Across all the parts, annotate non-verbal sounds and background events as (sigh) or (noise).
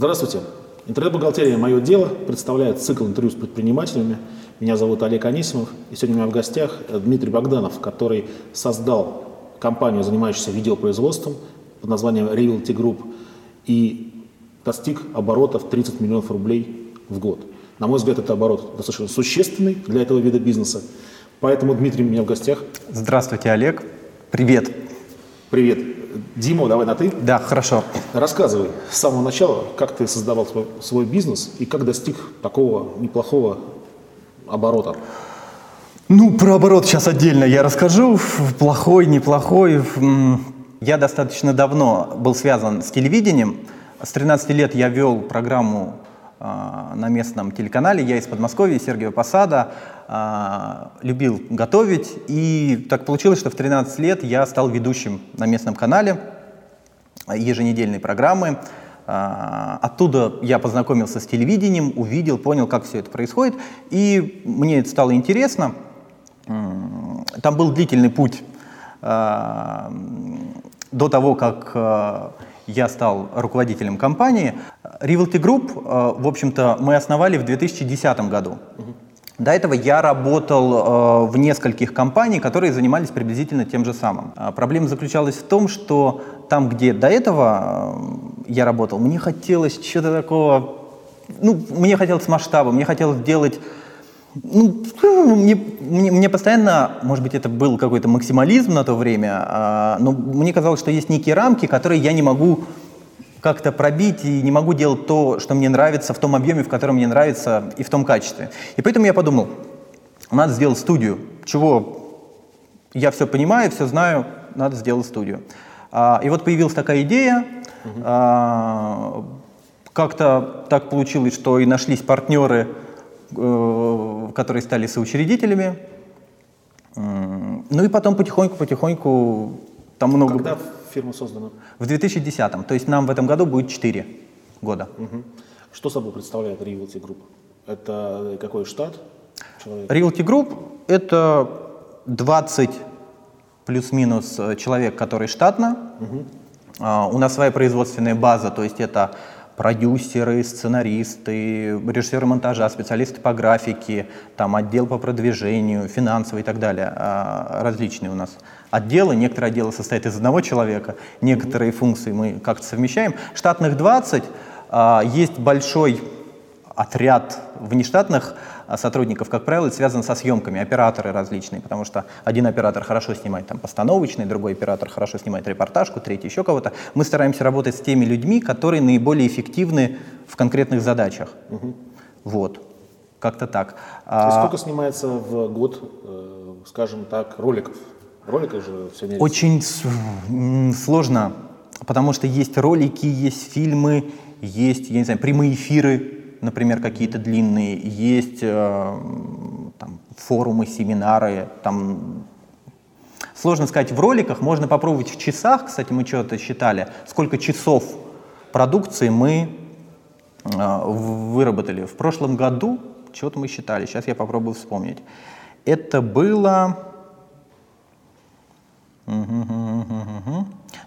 Здравствуйте. Интернет-бухгалтерия «Мое дело» представляет цикл интервью с предпринимателями. Меня зовут Олег Анисимов, и сегодня у меня в гостях Дмитрий Богданов, который создал компанию, занимающуюся видеопроизводством под названием Realty Group и достиг оборотов 30 миллионов рублей в год. На мой взгляд, это оборот достаточно существенный для этого вида бизнеса. Поэтому Дмитрий у меня в гостях. Здравствуйте, Олег. Привет. Привет. Дима, давай на «ты». Да, хорошо. Рассказывай с самого начала, как ты создавал свой, свой бизнес и как достиг такого неплохого оборота. Ну, про оборот сейчас отдельно я расскажу. Плохой, неплохой. Я достаточно давно был связан с телевидением. С 13 лет я вел программу на местном телеканале. Я из Подмосковья, Сергеева Посада. А, любил готовить. И так получилось, что в 13 лет я стал ведущим на местном канале еженедельной программы. А, оттуда я познакомился с телевидением, увидел, понял, как все это происходит. И мне это стало интересно. Там был длительный путь до того, как я стал руководителем компании. Rivalty Group, э, в общем-то, мы основали в 2010 году. До этого я работал э, в нескольких компаниях, которые занимались приблизительно тем же самым. А проблема заключалась в том, что там, где до этого э, я работал, мне хотелось чего-то такого, ну, мне хотелось масштаба, мне хотелось делать ну, мне, мне, мне постоянно, может быть, это был какой-то максимализм на то время, а, но мне казалось, что есть некие рамки, которые я не могу как-то пробить и не могу делать то, что мне нравится, в том объеме, в котором мне нравится, и в том качестве. И поэтому я подумал, надо сделать студию, чего я все понимаю, все знаю, надо сделать студию. А, и вот появилась такая идея, угу. а, как-то так получилось, что и нашлись партнеры, которые стали соучредителями. Ну и потом потихоньку-потихоньку там много... Когда фирма создана? В 2010 То есть нам в этом году будет 4 года. Угу. Что собой представляет Realty Group? Это какой штат? Человек? Realty Group – это 20 плюс-минус э, человек, которые штатно. Угу. Uh, у нас своя производственная база, то есть это продюсеры, сценаристы, режиссеры монтажа, специалисты по графике, там отдел по продвижению, финансовый и так далее. А, различные у нас отделы. Некоторые отделы состоят из одного человека, некоторые функции мы как-то совмещаем. Штатных 20, а, есть большой отряд внештатных сотрудников, как правило, это связано со съемками, операторы различные, потому что один оператор хорошо снимает там постановочный, другой оператор хорошо снимает репортажку, третий еще кого-то. Мы стараемся работать с теми людьми, которые наиболее эффективны в конкретных задачах. Угу. Вот. Как-то так. А сколько снимается в год, э, скажем так, роликов? Роликов же все меряется. Очень сложно, потому что есть ролики, есть фильмы, есть, я не знаю, прямые эфиры, например, какие-то длинные, есть э, там, форумы, семинары, там Сложно сказать в роликах, можно попробовать в часах, кстати, мы что-то считали, сколько часов продукции мы э, выработали. В прошлом году, что-то мы считали, сейчас я попробую вспомнить. Это было,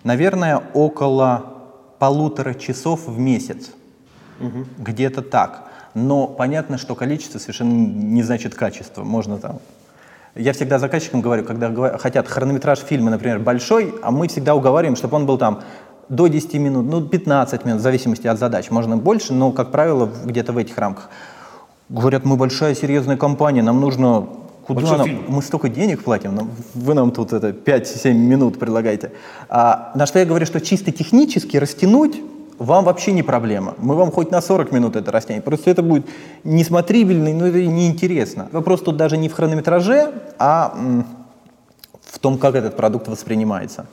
наверное, около полутора часов в месяц. Угу. Где-то так. Но понятно, что количество совершенно не значит качество. Можно там я всегда заказчикам говорю, когда хотят хронометраж фильма, например, большой, а мы всегда уговариваем, чтобы он был там до 10 минут, ну 15 минут, в зависимости от задач. Можно больше, но, как правило, где-то в этих рамках. Говорят, мы большая серьезная компания, нам нужно... Куда нам? Фильм. Мы столько денег платим, нам, вы нам тут это 5-7 минут предлагаете. А, на что я говорю, что чисто технически растянуть вам вообще не проблема. Мы вам хоть на 40 минут это растянем. Просто это будет несмотрибельно, но это неинтересно. Вопрос тут даже не в хронометраже, а в том, как этот продукт воспринимается.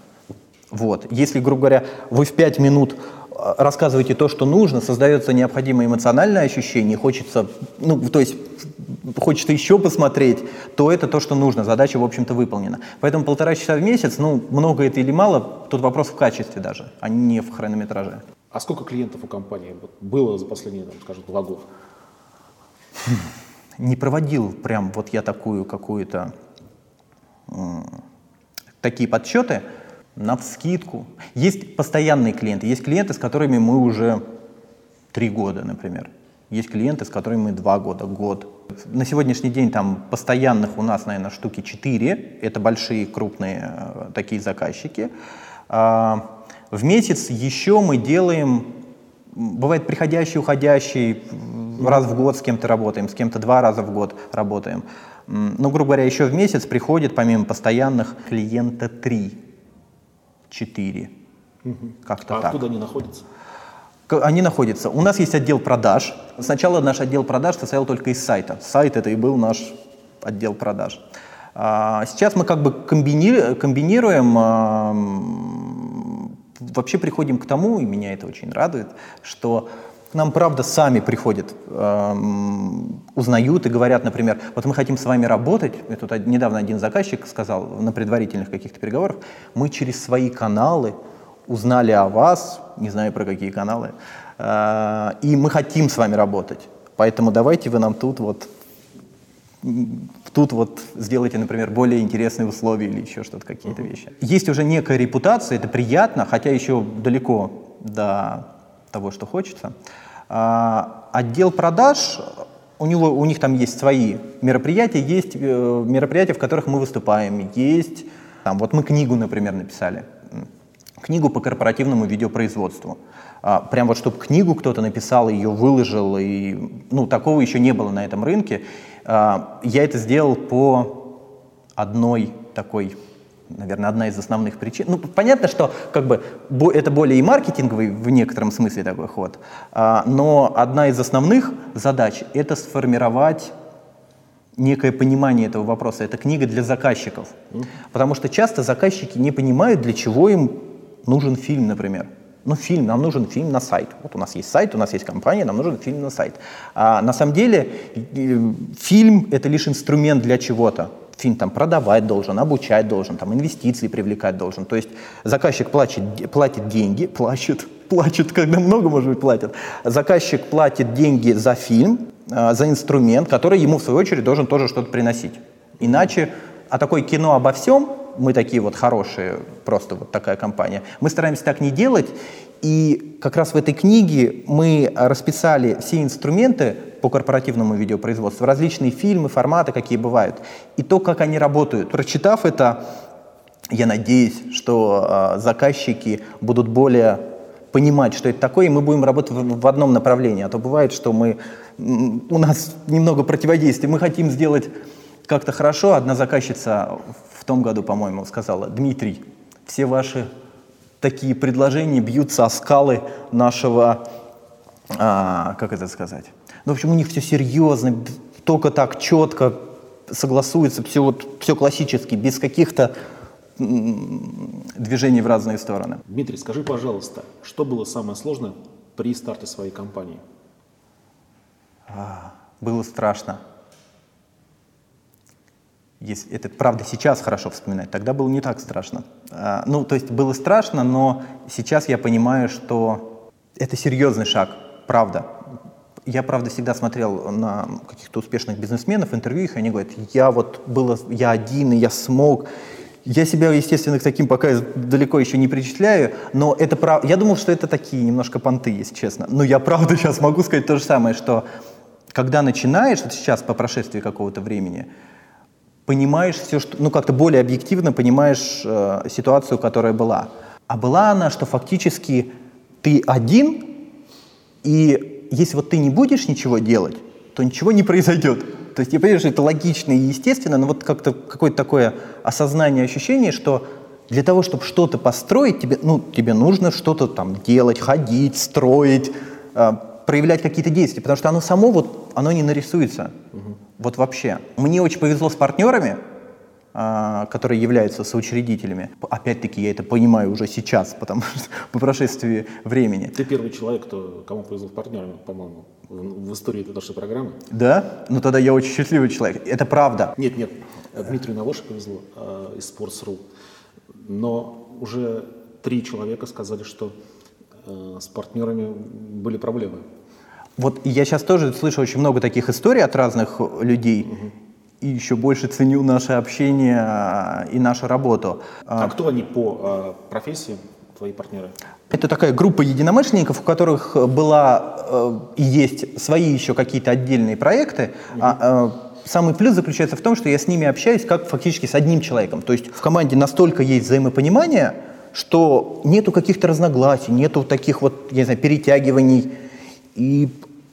Вот. Если, грубо говоря, вы в 5 минут а, рассказываете то, что нужно, создается необходимое эмоциональное ощущение, хочется, ну, то есть хочется еще посмотреть, то это то, что нужно, задача, в общем-то, выполнена. Поэтому полтора часа в месяц, ну, много это или мало, тут вопрос в качестве даже, а не в хронометраже. А сколько клиентов у компании было за последние, там, скажем, два года? Не проводил прям вот я такую какую-то такие подсчеты на вскидку. Есть постоянные клиенты, есть клиенты, с которыми мы уже три года, например. Есть клиенты, с которыми мы два года, год. На сегодняшний день там постоянных у нас, наверное, штуки четыре. Это большие, крупные э, такие заказчики. А, в месяц еще мы делаем, бывает приходящий, уходящий, раз в год с кем-то работаем, с кем-то два раза в год работаем. Ну, грубо говоря, еще в месяц приходит, помимо постоянных, клиента три, четыре. Угу. Как-то а так. откуда они находятся? Они находятся. У нас есть отдел продаж. Сначала наш отдел продаж состоял только из сайта. Сайт это и был наш отдел продаж. А, сейчас мы как бы комбинируем, вообще приходим к тому, и меня это очень радует, что к нам, правда, сами приходят, узнают и говорят, например, вот мы хотим с вами работать, и тут недавно один заказчик сказал на предварительных каких-то переговорах, мы через свои каналы узнали о вас, не знаю про какие каналы, э, и мы хотим с вами работать. Поэтому давайте вы нам тут вот тут вот сделайте, например, более интересные условия или еще что-то, какие-то вещи. Есть уже некая репутация, это приятно, хотя еще далеко до того, что хочется. А, отдел продаж, у, него, у них там есть свои мероприятия, есть э, мероприятия, в которых мы выступаем, есть, там, вот мы книгу, например, написали, книгу по корпоративному видеопроизводству. А, прям вот, чтобы книгу кто-то написал, ее выложил, и, ну, такого еще не было на этом рынке. А, я это сделал по одной такой, наверное, одна из основных причин. Ну, понятно, что как бы это более и маркетинговый в некотором смысле такой ход, а, но одна из основных задач — это сформировать некое понимание этого вопроса. Это книга для заказчиков. Потому что часто заказчики не понимают, для чего им нужен фильм, например. Ну, фильм, нам нужен фильм на сайт. Вот у нас есть сайт, у нас есть компания, нам нужен фильм на сайт. А на самом деле фильм — это лишь инструмент для чего-то. Фильм там продавать должен, обучать должен, там инвестиции привлекать должен. То есть заказчик платит, платит деньги, плачет, плачет, когда много, может быть, платят. Заказчик платит деньги за фильм, а, за инструмент, который ему, в свою очередь, должен тоже что-то приносить. Иначе, а такое кино обо всем мы такие вот хорошие, просто вот такая компания. Мы стараемся так не делать, и как раз в этой книге мы расписали все инструменты по корпоративному видеопроизводству, различные фильмы, форматы, какие бывают, и то, как они работают. Прочитав это, я надеюсь, что э, заказчики будут более понимать, что это такое, и мы будем работать в, в одном направлении. А то бывает, что мы, у нас немного противодействия. Мы хотим сделать как-то хорошо. Одна заказчица в том году, по-моему, сказала, Дмитрий, все ваши такие предложения бьются о скалы нашего, а, как это сказать, ну, в общем, у них все серьезно, только так четко согласуется, все, вот, все классически, без каких-то движений в разные стороны. Дмитрий, скажи, пожалуйста, что было самое сложное при старте своей компании? А, было страшно. Если, это правда сейчас хорошо вспоминать, тогда было не так страшно. А, ну, то есть было страшно, но сейчас я понимаю, что это серьезный шаг, правда. Я, правда, всегда смотрел на каких-то успешных бизнесменов, интервью их, и они говорят, я вот был, я один, и я смог. Я себя, естественно, к таким пока далеко еще не причисляю, но это правда. Я думал, что это такие немножко понты, если честно. Но я правда (laughs) сейчас могу сказать то же самое, что когда начинаешь, вот сейчас по прошествии какого-то времени, понимаешь все, что, ну как-то более объективно понимаешь э, ситуацию, которая была. А была она, что фактически ты один, и если вот ты не будешь ничего делать, то ничего не произойдет. То есть я понимаю, что это логично и естественно, но вот как-то какое-то такое осознание, ощущение, что для того, чтобы что-то построить, тебе, ну, тебе нужно что-то там делать, ходить, строить, э, проявлять какие-то действия, потому что оно само вот, оно не нарисуется. Угу. Вот вообще. Мне очень повезло с партнерами, а, которые являются соучредителями. Опять-таки, я это понимаю уже сейчас, потому что (laughs) по прошествии времени. Ты первый человек, кто, кому повезло с партнерами, по-моему, в, в истории этой нашей программы. Да? Ну тогда я очень счастливый человек. Это правда. Нет, нет. Дмитрию Навоше повезло э, из Sports.ru. Но уже три человека сказали, что э, с партнерами были проблемы. Вот я сейчас тоже слышу очень много таких историй от разных людей. Угу. И еще больше ценю наше общение а, и нашу работу. А кто они по э, профессии, твои партнеры? Это такая группа единомышленников, у которых была э, и есть свои еще какие-то отдельные проекты. Mm-hmm. А, самый плюс заключается в том, что я с ними общаюсь как фактически с одним человеком. То есть в команде настолько есть взаимопонимание, что нету каких-то разногласий, нету таких вот, я не знаю, перетягиваний. И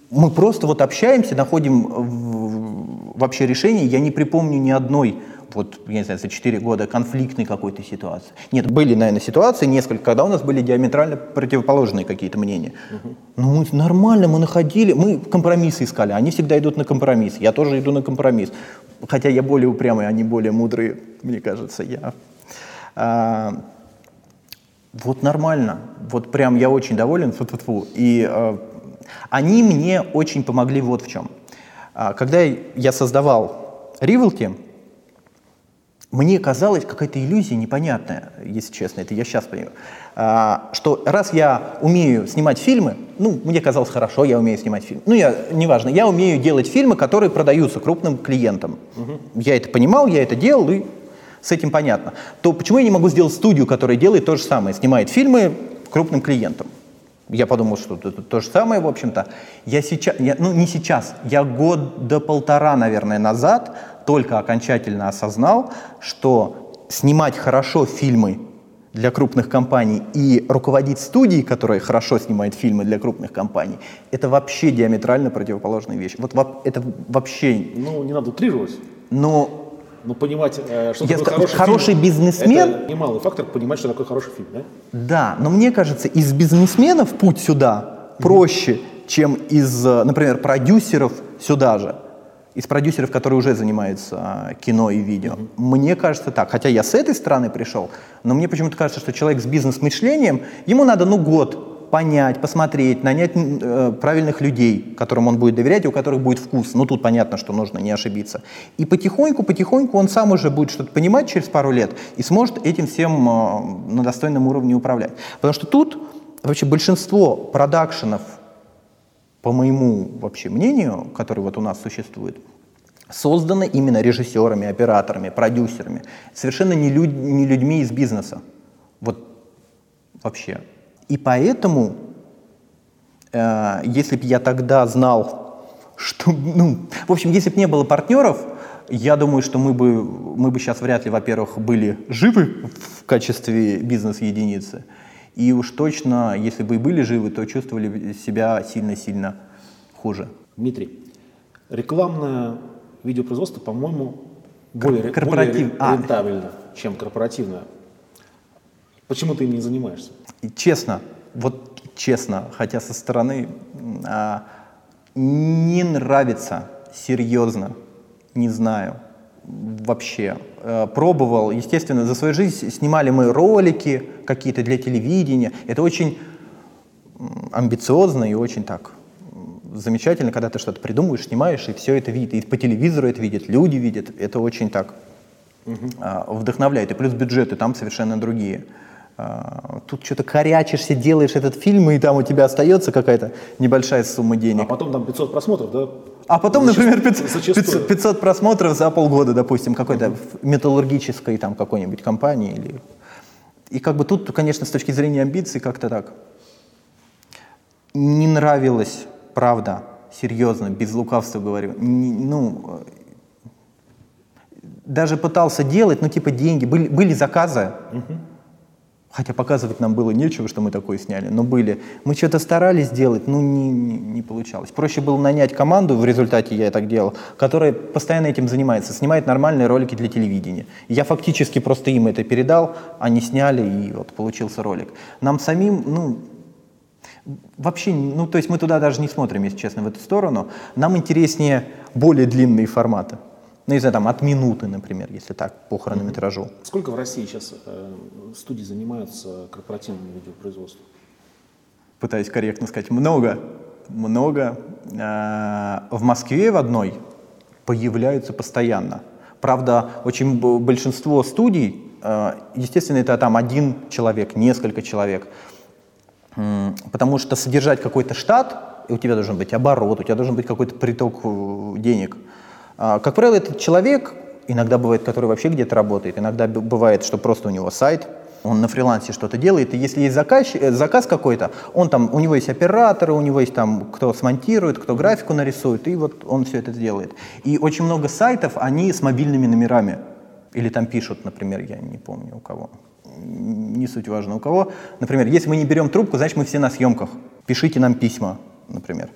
мы просто вот общаемся, находим вообще решение. Я не припомню ни одной вот, я не знаю, за 4 года конфликтной какой-то ситуации. Нет, были, наверное, ситуации несколько, когда у нас были диаметрально противоположные какие-то мнения. Угу. Ну, мы нормально, мы находили, мы компромиссы искали, они всегда идут на компромисс, я тоже иду на компромисс. Хотя я более упрямый, они более мудрые, мне кажется, я. А, вот нормально, вот прям я очень доволен, фу -фу -фу. и а, они мне очень помогли вот в чем. А, когда я создавал Rivalty, мне казалась какая-то иллюзия непонятная, если честно, это я сейчас понимаю, а, что раз я умею снимать фильмы, ну, мне казалось хорошо, я умею снимать фильмы, ну, я, неважно, я умею делать фильмы, которые продаются крупным клиентам. Угу. Я это понимал, я это делал, и с этим понятно. То почему я не могу сделать студию, которая делает то же самое, снимает фильмы крупным клиентам? Я подумал, что это то же самое, в общем-то. Я сейчас, я, ну не сейчас, я год до полтора, наверное, назад только окончательно осознал, что снимать хорошо фильмы для крупных компаний и руководить студией, которая хорошо снимает фильмы для крупных компаний, это вообще диаметрально противоположные вещи. Вот это вообще... Ну, не надо утрировать. Но но понимать, э, что Я такое хороший, хороший фильм, бизнесмен. Это немалый фактор понимать, что такое хороший фильм, да? Да, но мне кажется, из бизнесменов путь сюда проще, чем из, э, например, продюсеров сюда же из продюсеров, которые уже занимаются а, кино и видео. Mm-hmm. Мне кажется так. Хотя я с этой стороны пришел, но мне почему-то кажется, что человек с бизнес-мышлением, ему надо, ну, год понять, посмотреть, нанять э, правильных людей, которым он будет доверять и у которых будет вкус. Ну, тут понятно, что нужно не ошибиться. И потихоньку, потихоньку он сам уже будет что-то понимать через пару лет и сможет этим всем э, на достойном уровне управлять. Потому что тут вообще большинство продакшенов по моему вообще мнению, который вот у нас существует, созданы именно режиссерами, операторами, продюсерами, совершенно не, люд, не людьми из бизнеса. Вот вообще. И поэтому, э, если бы я тогда знал, что, ну, в общем, если бы не было партнеров, я думаю, что мы бы, мы бы сейчас вряд ли, во-первых, были живы в качестве бизнес-единицы, и уж точно, если бы и были живы, то чувствовали себя сильно-сильно хуже. Дмитрий, рекламное видеопроизводство, по-моему, более, Корпоратив... более а. рентабельно, а. чем корпоративное. Почему ты им не занимаешься? Честно, вот честно, хотя со стороны а, не нравится, серьезно, не знаю вообще. Э, пробовал, естественно, за свою жизнь снимали мы ролики какие-то для телевидения. Это очень амбициозно и очень так замечательно, когда ты что-то придумываешь, снимаешь, и все это видит. И по телевизору это видят, люди видят. Это очень так угу. вдохновляет. И плюс бюджеты там совершенно другие. А, тут что-то корячишься, делаешь этот фильм, и там у тебя остается какая-то небольшая сумма денег. А потом там 500 просмотров, да? А потом, например, 500, 500 просмотров за полгода, допустим, какой-то металлургической там какой-нибудь компании. Или... И как бы тут, конечно, с точки зрения амбиций как-то так не нравилось, правда, серьезно, без лукавства говорю, не, ну, даже пытался делать, ну, типа деньги, были, были заказы, угу Хотя показывать нам было нечего, что мы такое сняли, но были. Мы что-то старались сделать, но не, не, не получалось. Проще было нанять команду, в результате я так делал, которая постоянно этим занимается, снимает нормальные ролики для телевидения. Я фактически просто им это передал, они сняли, и вот получился ролик. Нам самим, ну, вообще, ну, то есть мы туда даже не смотрим, если честно, в эту сторону. Нам интереснее более длинные форматы. Ну, не знаю, там от минуты, например, если так, по хронометражу. Сколько в России сейчас э, студий занимаются корпоративным видеопроизводством? Пытаюсь корректно сказать, много. Много. Э, в Москве в одной появляются постоянно. Правда, очень большинство студий, э, естественно, это там один человек, несколько человек. Потому что содержать какой-то штат, у тебя должен быть оборот, у тебя должен быть какой-то приток э, денег – как правило, этот человек, иногда бывает, который вообще где-то работает, иногда бывает, что просто у него сайт, он на фрилансе что-то делает, и если есть заказ, э, заказ какой-то, он там, у него есть операторы, у него есть там, кто смонтирует, кто графику нарисует, и вот он все это сделает. И очень много сайтов, они с мобильными номерами. Или там пишут, например, я не помню у кого, не суть важно у кого. Например, если мы не берем трубку, значит мы все на съемках. Пишите нам письма, например.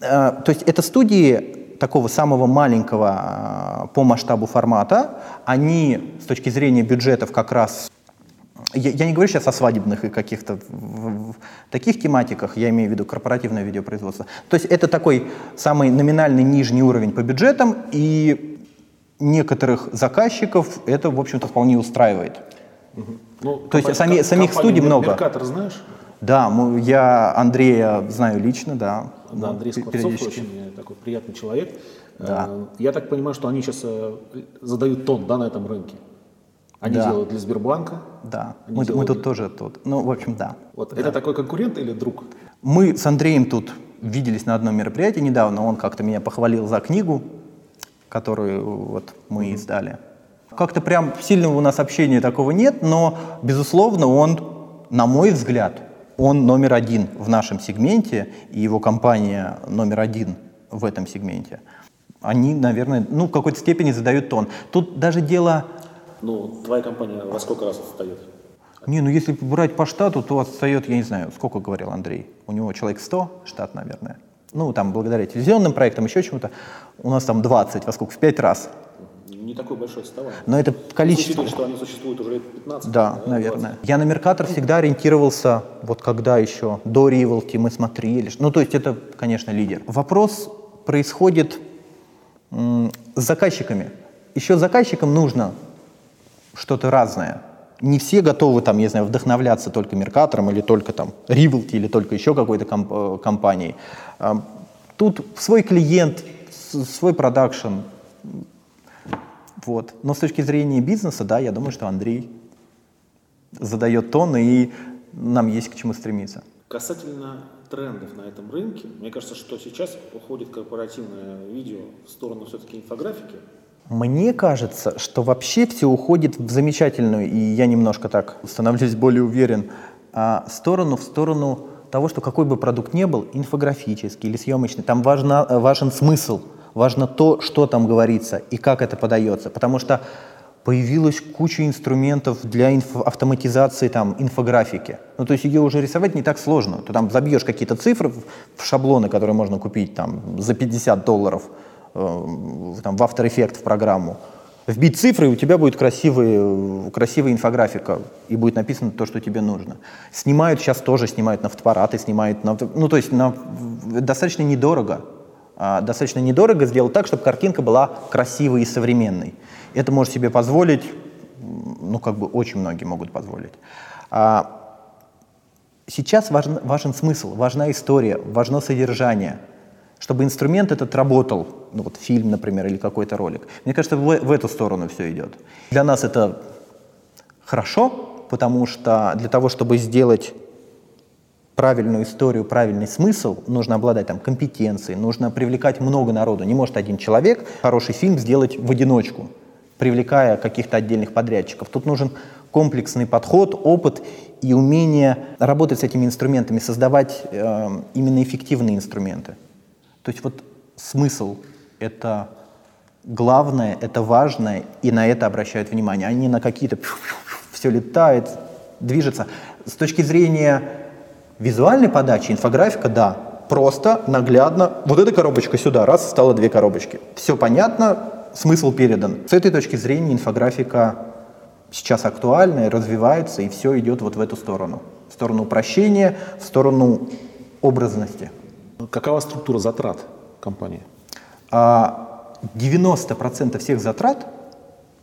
Э, то есть это студии такого самого маленького э, по масштабу формата, они с точки зрения бюджетов как раз я, я не говорю сейчас о свадебных и каких-то таких тематиках, я имею в виду корпоративное видеопроизводство. То есть это такой самый номинальный нижний уровень по бюджетам, и некоторых заказчиков это, в общем-то, вполне устраивает. Угу. Ну, То есть сами, самих студий много. Меркатор знаешь? Да, я Андрея знаю лично, да. Да, Андрей Скворцов очень такой приятный человек. Да. Э, я так понимаю, что они сейчас э, задают тон да, на этом рынке. Они да. делают для Сбербанка. Да, мы, мы тут тоже тут. Ну, в общем, да. Вот. Да. Это такой конкурент или друг? Мы с Андреем тут виделись на одном мероприятии недавно. Он как-то меня похвалил за книгу, которую вот мы mm-hmm. издали. Как-то прям сильного у нас общения такого нет, но, безусловно, он, на мой взгляд, он номер один в нашем сегменте, и его компания номер один в этом сегменте. Они, наверное, ну, в какой-то степени задают тон. Тут даже дело... Ну, твоя компания во сколько раз отстает? Не, ну если брать по штату, то отстает, я не знаю, сколько говорил Андрей. У него человек 100, штат, наверное. Ну, там, благодаря телевизионным проектам, еще чему-то. У нас там 20, во сколько? В 5 раз не такое большое отставание. Но это количество... Учитывая, что они существуют уже лет 15. Да, да наверное. 20. Я на Меркатор всегда ориентировался, вот когда еще, до Риволти мы смотрели. Ну, то есть это, конечно, лидер. Вопрос происходит м- с заказчиками. Еще заказчикам нужно что-то разное. Не все готовы, там, я знаю, вдохновляться только Меркатором или только там Риволти или только еще какой-то комп- э, компанией. Тут свой клиент, свой продакшн, вот. Но с точки зрения бизнеса, да, я думаю, что Андрей задает тон, и нам есть к чему стремиться. Касательно трендов на этом рынке, мне кажется, что сейчас уходит корпоративное видео в сторону все-таки инфографики. Мне кажется, что вообще все уходит в замечательную, и я немножко так становлюсь более уверен, а, сторону, в сторону того, что какой бы продукт ни был, инфографический или съемочный, там важно, важен смысл – важно то, что там говорится и как это подается, потому что появилась куча инструментов для инфо- автоматизации там, инфографики. Ну, то есть ее уже рисовать не так сложно. Ты там забьешь какие-то цифры в шаблоны, которые можно купить там, за 50 долларов э, там, в After Effects в программу. Вбить цифры, и у тебя будет красивый, красивая инфографика, и будет написано то, что тебе нужно. Снимают сейчас тоже, снимают на фотоаппараты, снимают на... Ну, то есть на, достаточно недорого. А, достаточно недорого сделать так, чтобы картинка была красивой и современной. Это может себе позволить, ну, как бы очень многие могут позволить. А, сейчас важен, важен смысл, важна история, важно содержание, чтобы инструмент этот работал, ну вот фильм, например, или какой-то ролик. Мне кажется, в, в эту сторону все идет. Для нас это хорошо, потому что для того, чтобы сделать правильную историю, правильный смысл, нужно обладать там компетенцией, нужно привлекать много народу. Не может один человек хороший фильм сделать в одиночку, привлекая каких-то отдельных подрядчиков. Тут нужен комплексный подход, опыт и умение работать с этими инструментами, создавать э, именно эффективные инструменты. То есть вот смысл — это главное, это важное, и на это обращают внимание, а не на какие-то все летает, движется. С точки зрения Визуальной подачи, инфографика, да, просто, наглядно. Вот эта коробочка сюда, раз, стало две коробочки. Все понятно, смысл передан. С этой точки зрения инфографика сейчас актуальна и развивается, и все идет вот в эту сторону. В сторону упрощения, в сторону образности. Какова структура затрат компании? 90% а, всех затрат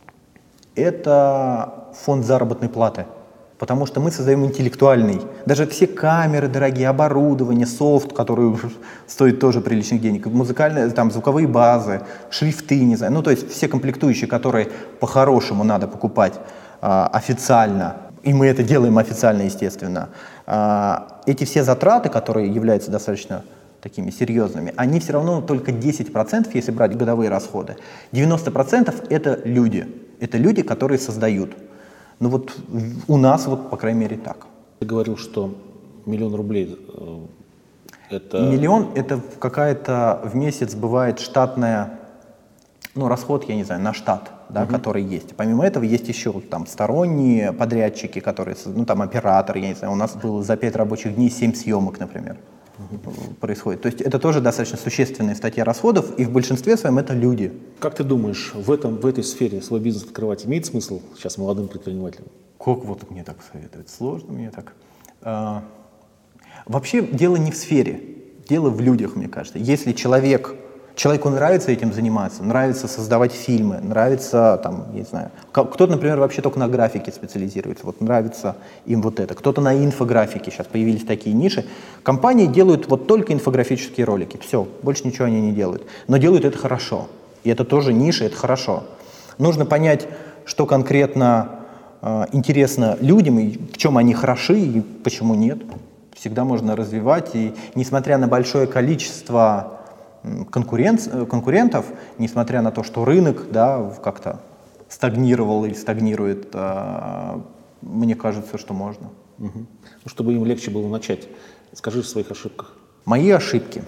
– это фонд заработной платы – Потому что мы создаем интеллектуальный. Даже все камеры дорогие, оборудование, софт, который (laughs) стоит тоже приличных денег, музыкальные, там, звуковые базы, шрифты, не знаю. Ну, то есть все комплектующие, которые по-хорошему надо покупать а, официально, и мы это делаем официально, естественно. А, эти все затраты, которые являются достаточно такими серьезными, они все равно только 10%, если брать годовые расходы. 90% это люди. Это люди, которые создают. Ну вот у нас вот, по крайней мере, так. Ты говорил, что миллион рублей э, это... Миллион – это какая-то в месяц бывает штатная, ну, расход, я не знаю, на штат, да, угу. который есть. Помимо этого есть еще там сторонние подрядчики, которые, ну, там оператор, я не знаю, у нас было за 5 рабочих дней 7 съемок, например. Происходит. То есть это тоже достаточно существенная статья расходов, и в большинстве своем это люди. Как ты думаешь, в, этом, в этой сфере свой бизнес открывать имеет смысл сейчас молодым предпринимателям? Как вот мне так советовать? Сложно мне так. А, вообще дело не в сфере, дело в людях, мне кажется. Если человек, человеку нравится этим заниматься, нравится создавать фильмы, нравится, там, не знаю, кто-то, например, вообще только на графике специализируется, вот нравится им вот это, кто-то на инфографике, сейчас появились такие ниши. Компании делают вот только инфографические ролики, все, больше ничего они не делают, но делают это хорошо, и это тоже ниша, это хорошо. Нужно понять, что конкретно э, интересно людям, и в чем они хороши, и почему нет всегда можно развивать. И несмотря на большое количество конкурент, конкурентов, несмотря на то, что рынок да, как-то стагнировал или стагнирует, а, мне кажется, что можно. Угу. Ну, чтобы им легче было начать, скажи о своих ошибках. Мои ошибки.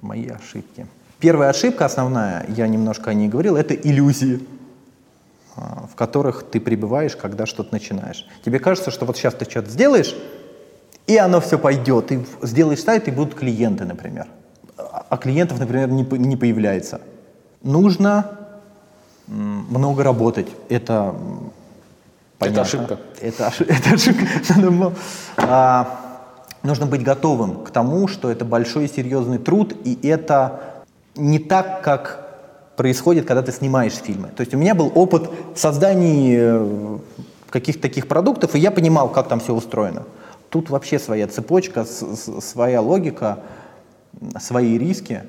Мои ошибки. Первая ошибка основная, я немножко о ней говорил, это иллюзии а, в которых ты пребываешь, когда что-то начинаешь. Тебе кажется, что вот сейчас ты что-то сделаешь, и оно все пойдет. Ты сделаешь сайт, и будут клиенты, например. А клиентов, например, не, не появляется. Нужно много работать. Это понятно. (laughs) Это ошибка. Это, это ошибка. а, нужно быть готовым к тому, что это большой и серьезный труд, и это не так, как происходит, когда ты снимаешь фильмы. То есть у меня был опыт создания э, каких-то таких продуктов, и я понимал, как там все устроено. Тут вообще своя цепочка, своя логика, свои риски.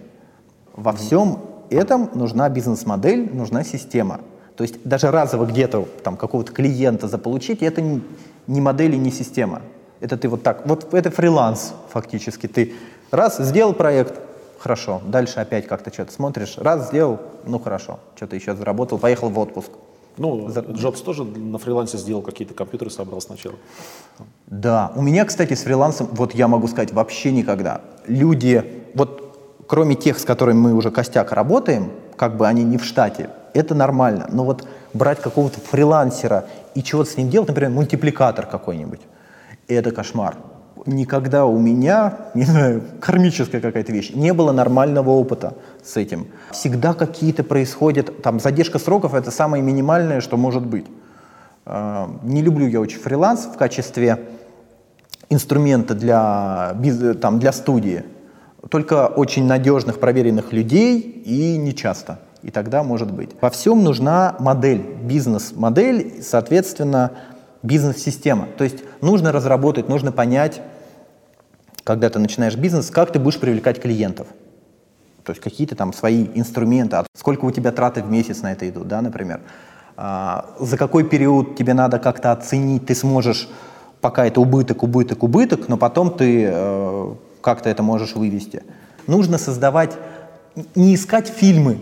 Во всем этом нужна бизнес-модель, нужна система. То есть даже разово где-то там какого-то клиента заполучить, это не модель и не система. Это ты вот так, вот это фриланс фактически. Ты раз сделал проект, хорошо, дальше опять как-то что-то смотришь, раз сделал, ну хорошо, что-то еще заработал, поехал в отпуск. Ну, Джобс тоже на фрилансе сделал какие-то компьютеры, собрал сначала. Да, у меня, кстати, с фрилансом, вот я могу сказать, вообще никогда. Люди, вот кроме тех, с которыми мы уже костяк работаем, как бы они не в штате, это нормально. Но вот брать какого-то фрилансера и чего-то с ним делать, например, мультипликатор какой-нибудь, это кошмар никогда у меня, (laughs) не знаю, кармическая какая-то вещь, не было нормального опыта с этим. Всегда какие-то происходят, там, задержка сроков — это самое минимальное, что может быть. А, не люблю я очень фриланс в качестве инструмента для, там, для студии. Только очень надежных, проверенных людей и не часто. И тогда может быть. Во всем нужна модель, бизнес-модель, соответственно, бизнес-система. То есть нужно разработать, нужно понять, когда ты начинаешь бизнес, как ты будешь привлекать клиентов. То есть какие-то там свои инструменты, сколько у тебя траты в месяц на это идут, да, например. А, за какой период тебе надо как-то оценить, ты сможешь, пока это убыток, убыток, убыток, но потом ты э, как-то это можешь вывести. Нужно создавать, не искать фильмы,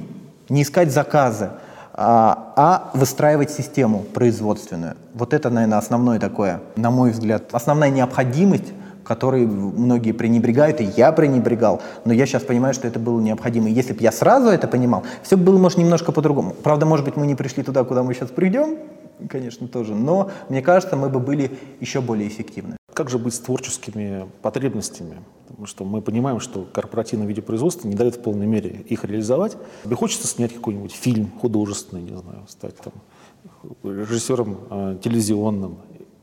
не искать заказы, а, а выстраивать систему производственную. Вот это, наверное, основное такое, на мой взгляд, основная необходимость, которой многие пренебрегают, и я пренебрегал, но я сейчас понимаю, что это было необходимо. Если бы я сразу это понимал, все было, может, немножко по-другому. Правда, может быть, мы не пришли туда, куда мы сейчас придем, конечно, тоже, но мне кажется, мы бы были еще более эффективны. Как же быть с творческими потребностями? Потому что мы понимаем, что корпоративное видеопроизводство не дает в полной мере их реализовать. Тебе хочется снять какой-нибудь фильм художественный, не знаю, стать там режиссером э, телевизионным.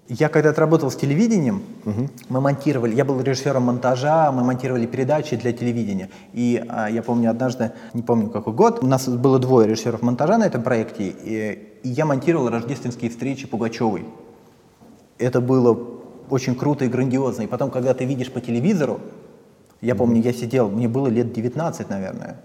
Я когда-то работал с телевидением, угу. мы монтировали, я был режиссером монтажа, мы монтировали передачи для телевидения. И а, я помню однажды, не помню какой год, у нас было двое режиссеров монтажа на этом проекте, и, и я монтировал рождественские встречи Пугачевой. Это было очень круто и грандиозно. И потом, когда ты видишь по телевизору, я помню, я сидел, мне было лет 19, наверное,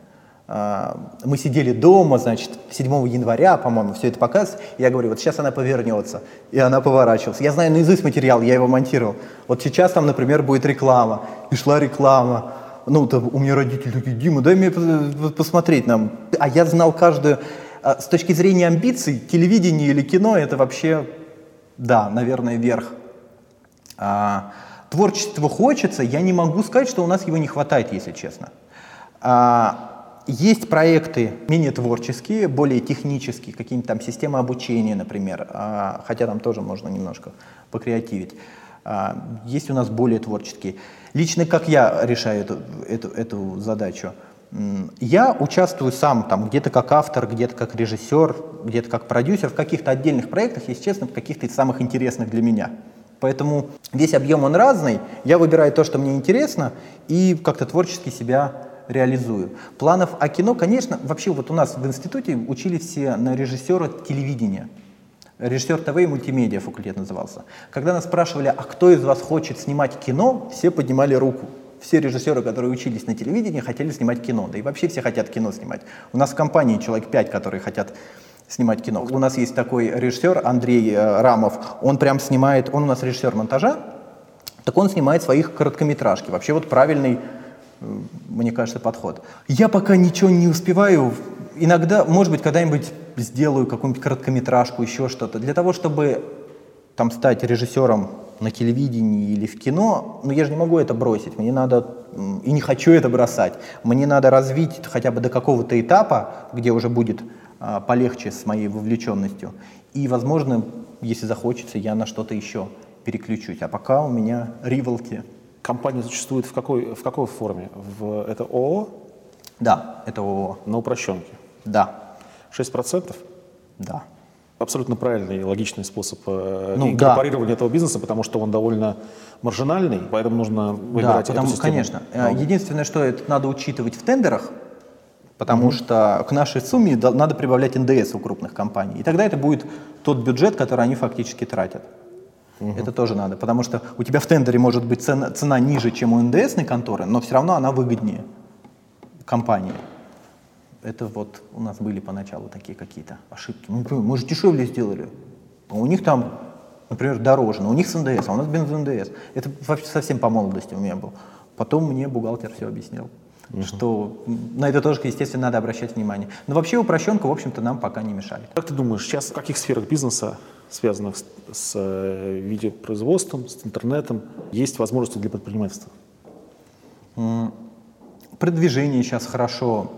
мы сидели дома, значит, 7 января, по-моему, все это показывается. Я говорю, вот сейчас она повернется. И она поворачивалась. Я знаю наизусть материал, я его монтировал. Вот сейчас там, например, будет реклама. И шла реклама. Ну, там, у меня родители такие, Дима, дай мне посмотреть нам. А я знал каждую... А, с точки зрения амбиций, телевидение или кино — это вообще Да, наверное, вверх. А, творчество хочется, я не могу сказать, что у нас его не хватает, если честно. А, есть проекты менее творческие, более технические, какие-нибудь там системы обучения, например, а, хотя там тоже можно немножко покреативить. А, есть у нас более творческие. Лично как я решаю эту, эту, эту задачу? Я участвую сам там где-то как автор, где-то как режиссер, где-то как продюсер в каких-то отдельных проектах, если честно, в каких-то из самых интересных для меня. Поэтому весь объем он разный. Я выбираю то, что мне интересно, и как-то творчески себя реализую. Планов о кино, конечно, вообще вот у нас в институте учились все на режиссера телевидения. Режиссер ТВ и мультимедиа факультет назывался. Когда нас спрашивали, а кто из вас хочет снимать кино, все поднимали руку все режиссеры, которые учились на телевидении, хотели снимать кино. Да и вообще все хотят кино снимать. У нас в компании человек пять, которые хотят снимать кино. У нас есть такой режиссер Андрей э, Рамов. Он прям снимает, он у нас режиссер монтажа, так он снимает своих короткометражки. Вообще вот правильный, мне кажется, подход. Я пока ничего не успеваю. Иногда, может быть, когда-нибудь сделаю какую-нибудь короткометражку, еще что-то. Для того, чтобы там стать режиссером на телевидении или в кино, но я же не могу это бросить, мне надо, и не хочу это бросать, мне надо развить хотя бы до какого-то этапа, где уже будет а, полегче с моей вовлеченностью, и, возможно, если захочется, я на что-то еще переключусь, а пока у меня ривалки. Компания существует в какой, в какой форме? В, это ООО? Да, это ООО. На упрощенке? Да. 6%? Да абсолютно правильный и логичный способ э, ну, инкорпорирования да. этого бизнеса, потому что он довольно маржинальный, поэтому нужно выбирать да, потому, эту систему. Конечно. Но. Ну. Единственное, что это надо учитывать в тендерах, потому mm-hmm. что к нашей сумме надо прибавлять НДС у крупных компаний. И тогда это будет тот бюджет, который они фактически тратят. Mm-hmm. Это тоже надо, потому что у тебя в тендере может быть цена, цена ниже, чем у НДСной конторы, но все равно она выгоднее компании. Это вот у нас были поначалу такие какие-то ошибки. Мы, мы же дешевле сделали. А у них там, например, дороже, но у них с НДС, а у нас без НДС. Это вообще совсем по молодости у меня был. Потом мне бухгалтер все объяснил. Угу. Что на это тоже, естественно, надо обращать внимание. Но вообще упрощенка, в общем-то, нам пока не мешает. Как ты думаешь, сейчас в каких сферах бизнеса, связанных с, с э, видеопроизводством, с интернетом, есть возможности для предпринимательства? Продвижение сейчас хорошо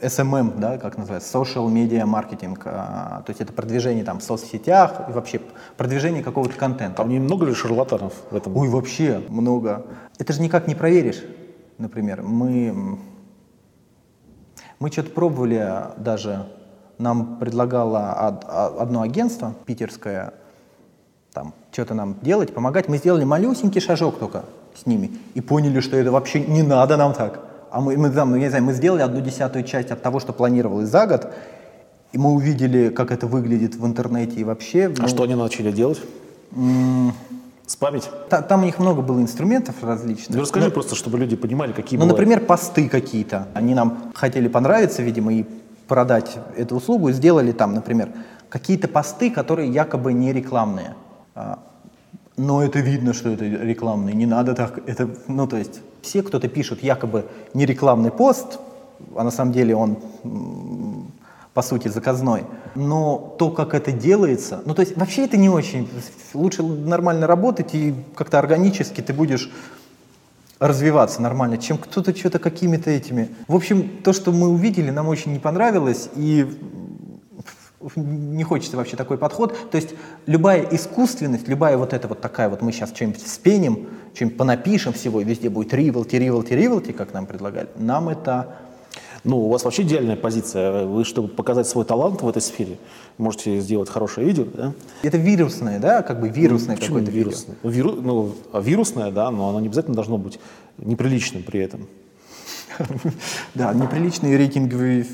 SMM, да, как называется, social media marketing, а, то есть это продвижение там в соцсетях и вообще продвижение какого-то контента. А не много ли шарлатанов в этом? Ой, вообще много. Это же никак не проверишь, например. Мы, мы что-то пробовали даже, нам предлагало одно агентство питерское, там, что-то нам делать, помогать. Мы сделали малюсенький шажок только с ними и поняли, что это вообще не надо нам так а мы, мы, там, ну, я не знаю, мы сделали одну десятую часть от того, что планировалось за год, и мы увидели, как это выглядит в интернете и вообще. А ну, что они начали делать? Спамить? Та, там у них много было инструментов различных. Ну, расскажи Но, просто, чтобы люди понимали, какие Ну, бывают. например, посты какие-то. Они нам хотели понравиться, видимо, и продать эту услугу, и сделали там, например, какие-то посты, которые якобы не рекламные. А, но это видно, что это рекламный, не надо так, это, ну то есть все кто-то пишут якобы не рекламный пост, а на самом деле он по сути заказной, но то, как это делается, ну то есть вообще это не очень, лучше нормально работать и как-то органически ты будешь развиваться нормально, чем кто-то что-то какими-то этими. В общем, то, что мы увидели, нам очень не понравилось, и не хочется вообще такой подход. То есть любая искусственность, любая вот эта вот такая вот, мы сейчас что-нибудь спеним, что-нибудь понапишем всего, и везде будет ривелти, ривелти, ривелти, как нам предлагали, нам это... Ну, у вас вообще идеальная позиция. Вы, чтобы показать свой талант в этой сфере, можете сделать хорошее видео, да? Это вирусное, да, как бы вирусное ну, какое-то вирусное? Видео. Виру, ну, вирусное, да, но оно не обязательно должно быть неприличным при этом. (laughs) Да, неприличные рейтинги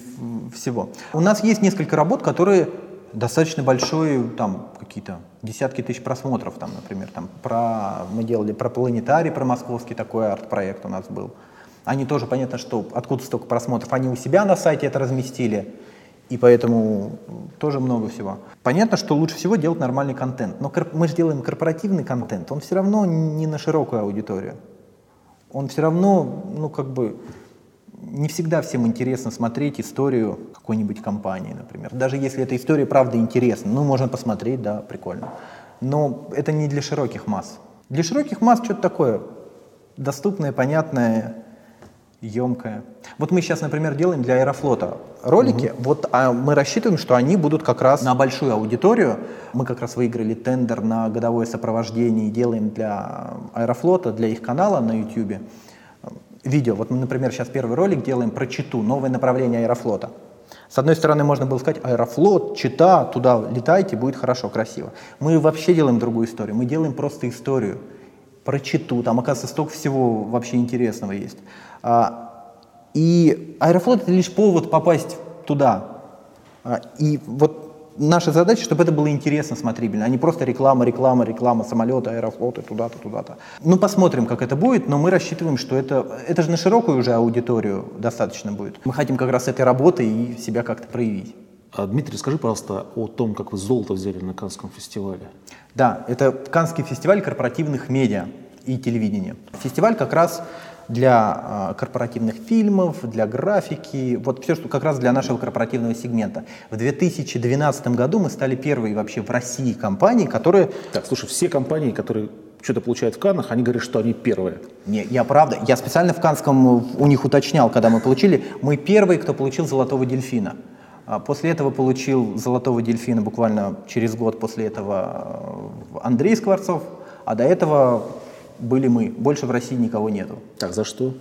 всего. У нас есть несколько работ, которые достаточно большой, там какие-то десятки тысяч просмотров, там, например, там про мы делали про планетарий, про московский такой арт-проект у нас был. Они тоже понятно, что откуда столько просмотров, они у себя на сайте это разместили, и поэтому тоже много всего. Понятно, что лучше всего делать нормальный контент, но мы же делаем корпоративный контент, он все равно не на широкую аудиторию. Он все равно, ну как бы, не всегда всем интересно смотреть историю какой-нибудь компании, например. Даже если эта история правда интересна, ну, можно посмотреть, да, прикольно. Но это не для широких масс. Для широких масс что-то такое доступное, понятное, емкое. Вот мы сейчас, например, делаем для Аэрофлота ролики, угу. вот а мы рассчитываем, что они будут как раз на большую аудиторию. Мы как раз выиграли тендер на годовое сопровождение и делаем для Аэрофлота, для их канала на YouTube видео. Вот мы, например, сейчас первый ролик делаем про Читу, новое направление Аэрофлота. С одной стороны, можно было сказать, Аэрофлот, Чита, туда летайте, будет хорошо, красиво. Мы вообще делаем другую историю. Мы делаем просто историю про Читу. Там, оказывается, столько всего вообще интересного есть. А, и Аэрофлот — это лишь повод попасть туда. А, и вот наша задача, чтобы это было интересно, смотрибельно, а не просто реклама, реклама, реклама самолета, аэрофлота, туда-то, туда-то. Ну, посмотрим, как это будет, но мы рассчитываем, что это, это же на широкую уже аудиторию достаточно будет. Мы хотим как раз этой работы и себя как-то проявить. А, Дмитрий, скажи, пожалуйста, о том, как вы золото взяли на Канском фестивале. Да, это Канский фестиваль корпоративных медиа и телевидения. Фестиваль как раз для э, корпоративных фильмов, для графики, вот все, что как раз для нашего корпоративного сегмента. В 2012 году мы стали первой вообще в России компанией, которая... Так, слушай, все компании, которые что-то получают в Каннах, они говорят, что они первые. Не, я правда, я специально в Канском у них уточнял, когда мы получили, мы первые, кто получил «Золотого дельфина». А после этого получил «Золотого дельфина» буквально через год после этого э, Андрей Скворцов, а до этого были мы. Больше в России никого нету. Так, за что?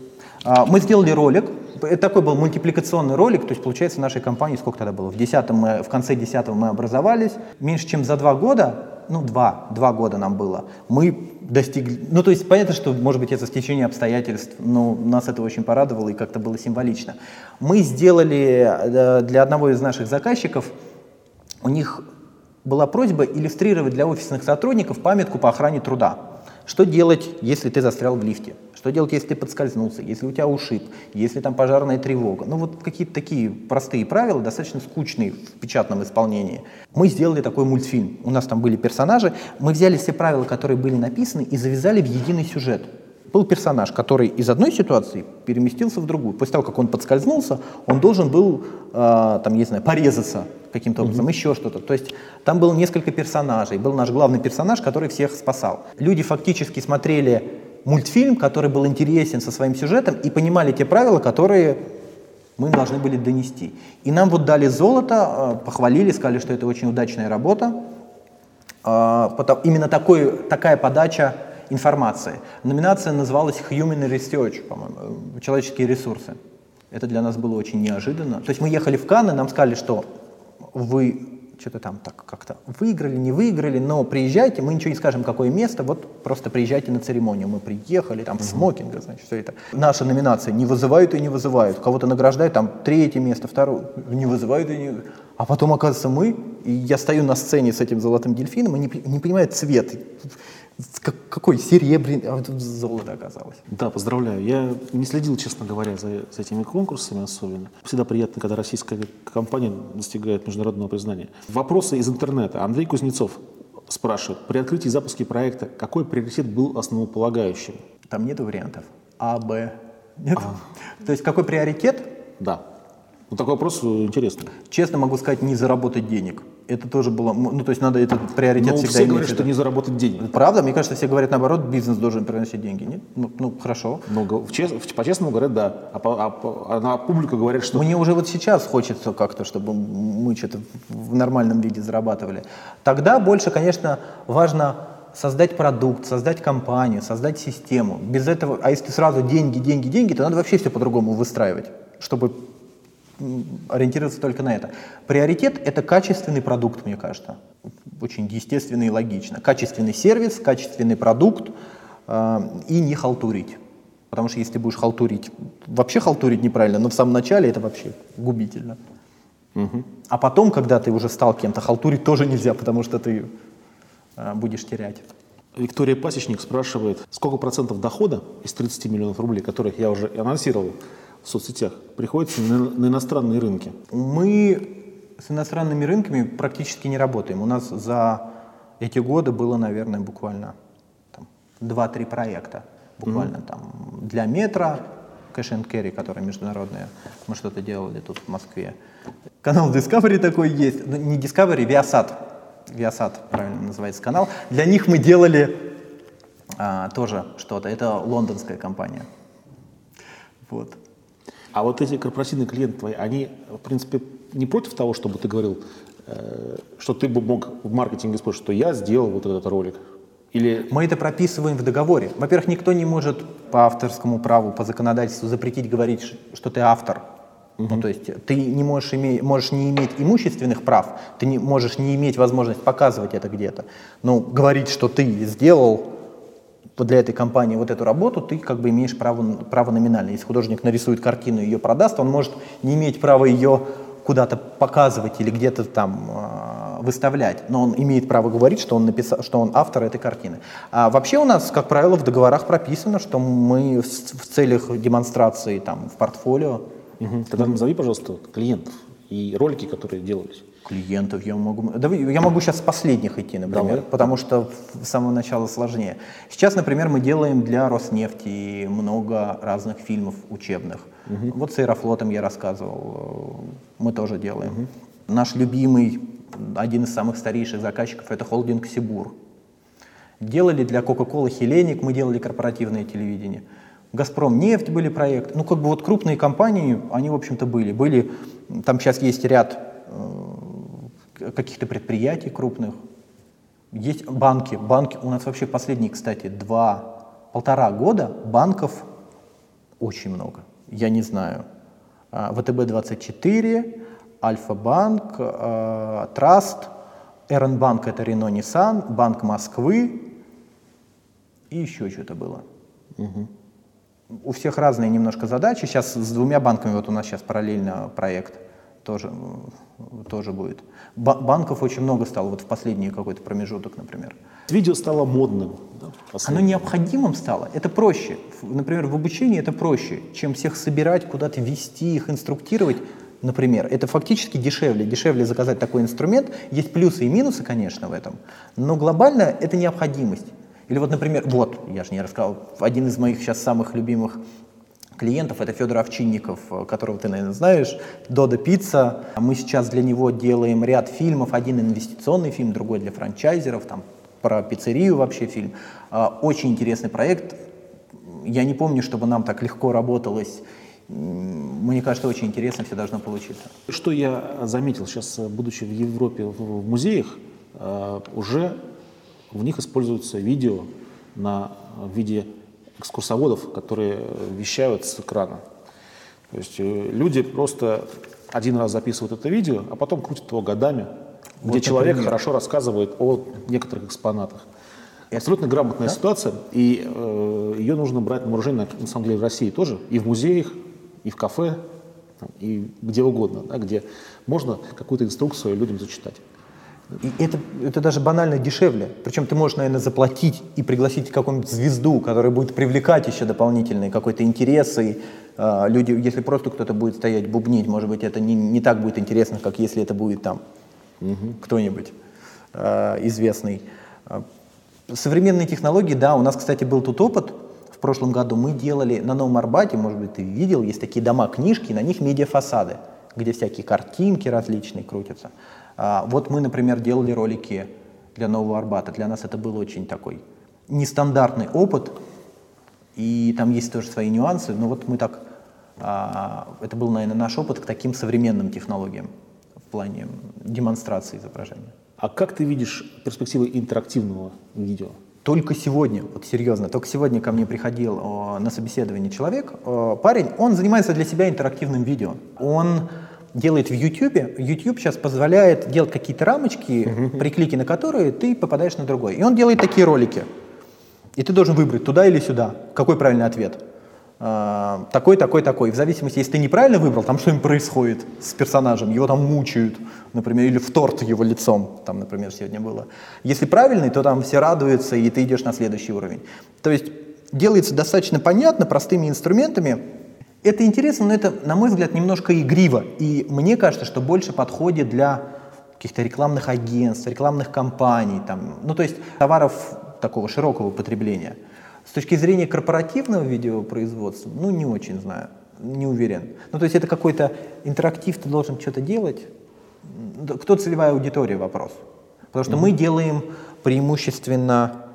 А, мы сделали ролик. Это такой был мультипликационный ролик. То есть, получается, в нашей компании сколько тогда было? В, 10 мы, в конце 10 мы образовались. Меньше чем за два года, ну, два, два года нам было, мы достигли... Ну, то есть, понятно, что, может быть, это стечение обстоятельств, но нас это очень порадовало и как-то было символично. Мы сделали э, для одного из наших заказчиков, у них была просьба иллюстрировать для офисных сотрудников памятку по охране труда. Что делать, если ты застрял в лифте? Что делать, если ты подскользнулся, если у тебя ушиб, если там пожарная тревога? Ну вот какие-то такие простые правила, достаточно скучные в печатном исполнении. Мы сделали такой мультфильм. У нас там были персонажи. Мы взяли все правила, которые были написаны, и завязали в единый сюжет был персонаж, который из одной ситуации переместился в другую. После того, как он подскользнулся, он должен был, э, там, не знаю, порезаться каким-то образом, mm-hmm. еще что-то. То есть там было несколько персонажей. Был наш главный персонаж, который всех спасал. Люди фактически смотрели мультфильм, который был интересен со своим сюжетом и понимали те правила, которые мы должны были донести. И нам вот дали золото, э, похвалили, сказали, что это очень удачная работа. Э, именно такой, такая подача информации. Номинация называлась Human Research, по-моему, человеческие ресурсы. Это для нас было очень неожиданно. То есть мы ехали в Канны, нам сказали, что вы что-то там так как-то выиграли, не выиграли, но приезжайте, мы ничего не скажем, какое место, вот просто приезжайте на церемонию. Мы приехали, там, в смокинга, значит, все это. Наша номинация не вызывают и не вызывают. Кого-то награждают, там, третье место, второе, не вызывают и не... А потом, оказывается, мы, и я стою на сцене с этим золотым дельфином и не, не понимаю цвет. Как, какой серебряный, а тут золото оказалось. Да, поздравляю. Я не следил, честно говоря, за, за этими конкурсами особенно. Всегда приятно, когда российская компания достигает международного признания. Вопросы из интернета. Андрей Кузнецов спрашивает. При открытии и запуске проекта какой приоритет был основополагающим? Там нет вариантов. А, Б. Нет? А. То есть какой приоритет? Да. Ну, такой вопрос э, интересный. Честно могу сказать, не заработать денег. Это тоже было, ну, то есть надо этот приоритет Но всегда все говорят, что не заработать денег. Правда? Мне кажется, все говорят наоборот, бизнес должен приносить деньги. Нет? Ну, ну хорошо. Ну, по-честному говорят, да. А, по, а, а на публику говорят, что... Мне уже вот сейчас хочется как-то, чтобы мы что-то в нормальном виде зарабатывали. Тогда больше, конечно, важно создать продукт, создать компанию, создать систему. Без этого, а если сразу деньги, деньги, деньги, то надо вообще все по-другому выстраивать, чтобы ориентироваться только на это. Приоритет – это качественный продукт, мне кажется. Очень естественно и логично. Качественный сервис, качественный продукт э, и не халтурить. Потому что если будешь халтурить, вообще халтурить неправильно, но в самом начале это вообще губительно. Угу. А потом, когда ты уже стал кем-то, халтурить тоже нельзя, потому что ты э, будешь терять. Виктория Пасечник спрашивает, сколько процентов дохода из 30 миллионов рублей, которых я уже анонсировал, в соцсетях приходится на, на иностранные рынки? Мы с иностранными рынками практически не работаем. У нас за эти годы было, наверное, буквально 2-3 проекта. Буквально mm-hmm. там для метро, Cash and Carry, которая международная. Мы что-то делали тут в Москве. Канал Discovery такой есть. Ну, не Discovery, Viasat. Viasat, правильно называется канал. Для них мы делали а, тоже что-то. Это лондонская компания. Вот. А вот эти корпоративные клиенты твои, они, в принципе, не против того, чтобы ты говорил, э, что ты бы мог в маркетинге сказать, что я сделал вот этот ролик? Или... Мы это прописываем в договоре. Во-первых, никто не может по авторскому праву, по законодательству запретить говорить, что ты автор. Угу. Ну, то есть ты не можешь, иметь, можешь не иметь имущественных прав, ты не можешь не иметь возможность показывать это где-то. Но говорить, что ты сделал для этой компании вот эту работу, ты как бы имеешь право, право номинально. Если художник нарисует картину и ее продаст, он может не иметь права ее куда-то показывать или где-то там э, выставлять, но он имеет право говорить, что он, написал, что он автор этой картины. А вообще у нас, как правило, в договорах прописано, что мы в, в целях демонстрации там, в портфолио Угу. Тогда назови, пожалуйста, клиентов и ролики, которые делались. Клиентов я могу... Да, я могу сейчас с последних идти, например, Давай. потому что с самого начала сложнее. Сейчас, например, мы делаем для Роснефти много разных фильмов учебных. Угу. Вот с Аэрофлотом я рассказывал, мы тоже делаем. Угу. Наш любимый, один из самых старейших заказчиков, это холдинг Сибур. Делали для Coca-Cola Хеленик, мы делали корпоративное телевидение. Газпром нефть были проекты. Ну, как бы вот крупные компании, они, в общем-то, были. Были, там сейчас есть ряд э, каких-то предприятий крупных. Есть банки. Банки, у нас вообще последние, кстати, два, полтора года банков очень много. Я не знаю. А, ВТБ-24, Альфа-банк, э, Траст, Эренбанк это Рено Nissan, Банк Москвы и еще что-то было. Угу у всех разные немножко задачи. Сейчас с двумя банками, вот у нас сейчас параллельно проект тоже, тоже будет. банков очень много стало вот в последний какой-то промежуток, например. Видео стало модным. Да, Оно необходимым стало. Это проще. Например, в обучении это проще, чем всех собирать, куда-то вести их, инструктировать. Например, это фактически дешевле. Дешевле заказать такой инструмент. Есть плюсы и минусы, конечно, в этом. Но глобально это необходимость. Или вот, например, вот, я же не рассказал, один из моих сейчас самых любимых клиентов, это Федор Овчинников, которого ты, наверное, знаешь, Дода Пицца. Мы сейчас для него делаем ряд фильмов, один инвестиционный фильм, другой для франчайзеров, там про пиццерию вообще фильм. А, очень интересный проект. Я не помню, чтобы нам так легко работалось. Мне кажется, очень интересно все должно получиться. Что я заметил сейчас, будучи в Европе в музеях, а, уже в них используются видео на, в виде экскурсоводов, которые вещают с экрана. То есть э, люди просто один раз записывают это видео, а потом крутят его годами, вот где человек пример. хорошо рассказывает о некоторых экспонатах. И абсолютно грамотная да? ситуация, и э, ее нужно брать на вооружение, на, на самом деле, в России тоже, и в музеях, и в кафе, и где угодно, да, где можно какую-то инструкцию людям зачитать. И это, это даже банально дешевле. Причем ты можешь, наверное, заплатить и пригласить какую-нибудь звезду, которая будет привлекать еще дополнительные какой-то интерес. И э, люди, если просто кто-то будет стоять бубнить, может быть, это не, не так будет интересно, как если это будет там угу. кто-нибудь э, известный. Современные технологии, да, у нас, кстати, был тут опыт. В прошлом году мы делали на Новом Арбате, может быть, ты видел, есть такие дома-книжки, на них медиафасады, где всякие картинки различные крутятся. А, вот мы, например, делали ролики для Нового Арбата. Для нас это был очень такой нестандартный опыт, и там есть тоже свои нюансы, но вот мы так, а, это был, наверное, наш опыт к таким современным технологиям в плане демонстрации изображения. А как ты видишь перспективы интерактивного видео? Только сегодня, вот серьезно, только сегодня ко мне приходил о, на собеседование человек, о, парень, он занимается для себя интерактивным видео. Он делает в YouTube. YouTube сейчас позволяет делать какие-то рамочки, uh-huh. при клике на которые ты попадаешь на другой. И он делает такие ролики. И ты должен выбрать туда или сюда. Какой правильный ответ? А, такой, такой, такой. В зависимости, если ты неправильно выбрал, там что-нибудь происходит с персонажем, его там мучают, например, или в торт его лицом, там, например, сегодня было. Если правильный, то там все радуются, и ты идешь на следующий уровень. То есть делается достаточно понятно, простыми инструментами, это интересно, но это, на мой взгляд, немножко игриво. И мне кажется, что больше подходит для каких-то рекламных агентств, рекламных кампаний, там, ну то есть товаров такого широкого потребления. С точки зрения корпоративного видеопроизводства, ну не очень знаю, не уверен. Ну то есть это какой-то интерактив, ты должен что-то делать. Кто целевая аудитория, вопрос. Потому что мы делаем преимущественно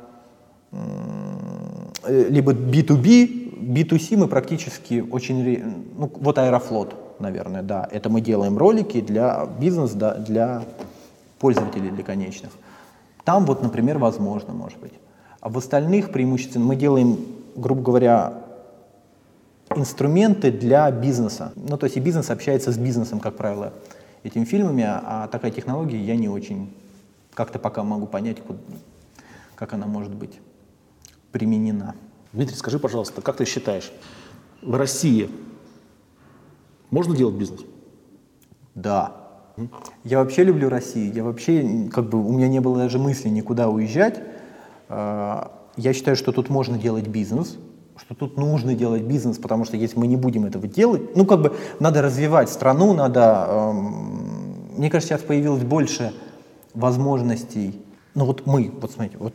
э, либо B2B, B2C мы практически очень... Ну, вот Аэрофлот, наверное, да. Это мы делаем ролики для бизнеса, да, для пользователей, для конечных. Там вот, например, возможно, может быть. А в остальных преимущественно мы делаем, грубо говоря, инструменты для бизнеса. Ну, то есть и бизнес общается с бизнесом, как правило, этими фильмами, а такая технология я не очень как-то пока могу понять, как она может быть применена. Дмитрий, скажи, пожалуйста, как ты считаешь, в России можно делать бизнес? Да. Я вообще люблю Россию. Я вообще, как бы, у меня не было даже мысли никуда уезжать. А, я считаю, что тут можно делать бизнес, что тут нужно делать бизнес, потому что если мы не будем этого делать, ну, как бы, надо развивать страну, надо... Эм, мне кажется, сейчас появилось больше возможностей. Ну, вот мы, вот смотрите, вот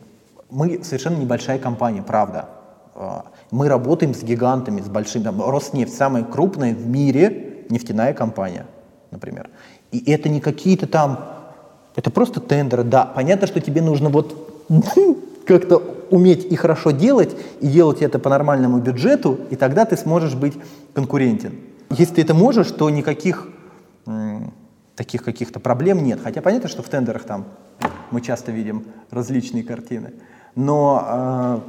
мы совершенно небольшая компания, правда. А, мы работаем с гигантами, с большими. Роснефть самая крупная в мире нефтяная компания, например. И это не какие-то там, это просто тендеры. Да, понятно, что тебе нужно вот (laughs) как-то уметь и хорошо делать, и делать это по нормальному бюджету, и тогда ты сможешь быть конкурентен. Если ты это можешь, то никаких таких каких-то проблем нет. Хотя понятно, что в тендерах там мы часто видим различные картины. Но э,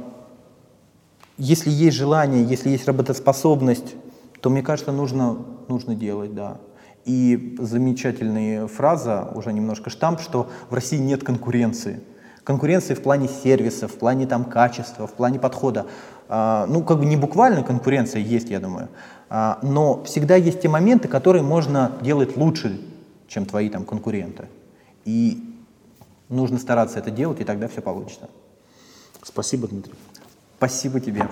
если есть желание, если есть работоспособность, то, мне кажется, нужно, нужно делать, да. И замечательная фраза, уже немножко штамп, что в России нет конкуренции. Конкуренции в плане сервиса, в плане там качества, в плане подхода. А, ну, как бы не буквально конкуренция есть, я думаю, а, но всегда есть те моменты, которые можно делать лучше, чем твои там конкуренты. И нужно стараться это делать, и тогда все получится. Спасибо, Дмитрий. Спасибо тебе.